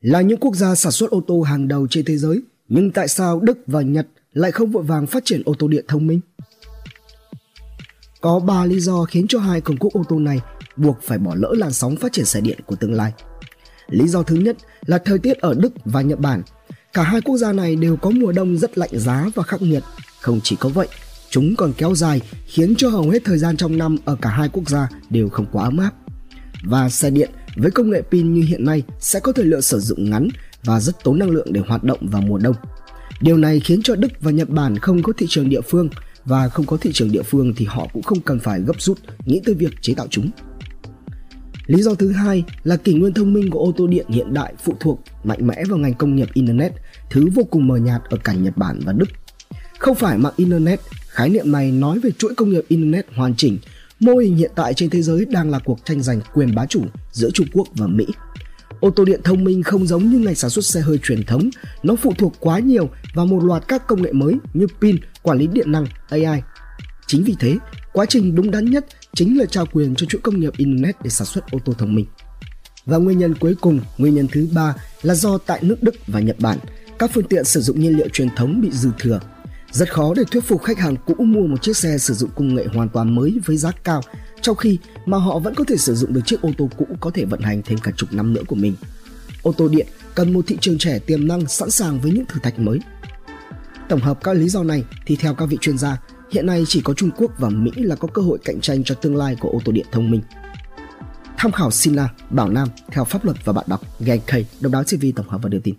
Là những quốc gia sản xuất ô tô hàng đầu trên thế giới, nhưng tại sao Đức và Nhật lại không vội vàng phát triển ô tô điện thông minh? Có 3 lý do khiến cho hai cường quốc ô tô này buộc phải bỏ lỡ làn sóng phát triển xe điện của tương lai. Lý do thứ nhất là thời tiết ở Đức và Nhật Bản. Cả hai quốc gia này đều có mùa đông rất lạnh giá và khắc nghiệt. Không chỉ có vậy, chúng còn kéo dài khiến cho hầu hết thời gian trong năm ở cả hai quốc gia đều không quá ấm áp. Và xe điện với công nghệ pin như hiện nay sẽ có thời lượng sử dụng ngắn và rất tốn năng lượng để hoạt động vào mùa đông. Điều này khiến cho Đức và Nhật Bản không có thị trường địa phương và không có thị trường địa phương thì họ cũng không cần phải gấp rút nghĩ tới việc chế tạo chúng. Lý do thứ hai là kỷ nguyên thông minh của ô tô điện hiện đại phụ thuộc mạnh mẽ vào ngành công nghiệp Internet, thứ vô cùng mờ nhạt ở cả Nhật Bản và Đức. Không phải mạng Internet, khái niệm này nói về chuỗi công nghiệp Internet hoàn chỉnh. Mô hình hiện tại trên thế giới đang là cuộc tranh giành quyền bá chủ giữa Trung Quốc và Mỹ. Ô tô điện thông minh không giống như ngành sản xuất xe hơi truyền thống, nó phụ thuộc quá nhiều vào một loạt các công nghệ mới như pin, quản lý điện năng, AI. Chính vì thế, quá trình đúng đắn nhất chính là trao quyền cho chuỗi công nghiệp Internet để sản xuất ô tô thông minh. Và nguyên nhân cuối cùng, nguyên nhân thứ ba là do tại nước Đức và Nhật Bản, các phương tiện sử dụng nhiên liệu truyền thống bị dư thừa. Rất khó để thuyết phục khách hàng cũ mua một chiếc xe sử dụng công nghệ hoàn toàn mới với giá cao, trong khi mà họ vẫn có thể sử dụng được chiếc ô tô cũ có thể vận hành thêm cả chục năm nữa của mình. Ô tô điện cần một thị trường trẻ tiềm năng sẵn sàng với những thử thách mới. Tổng hợp các lý do này thì theo các vị chuyên gia, hiện nay chỉ có Trung Quốc và Mỹ là có cơ hội cạnh tranh cho tương lai của ô tô điện thông minh. Tham khảo Sina, Bảo Nam theo pháp luật và bạn đọc GK, Độc đáo TV tổng hợp và đưa tin.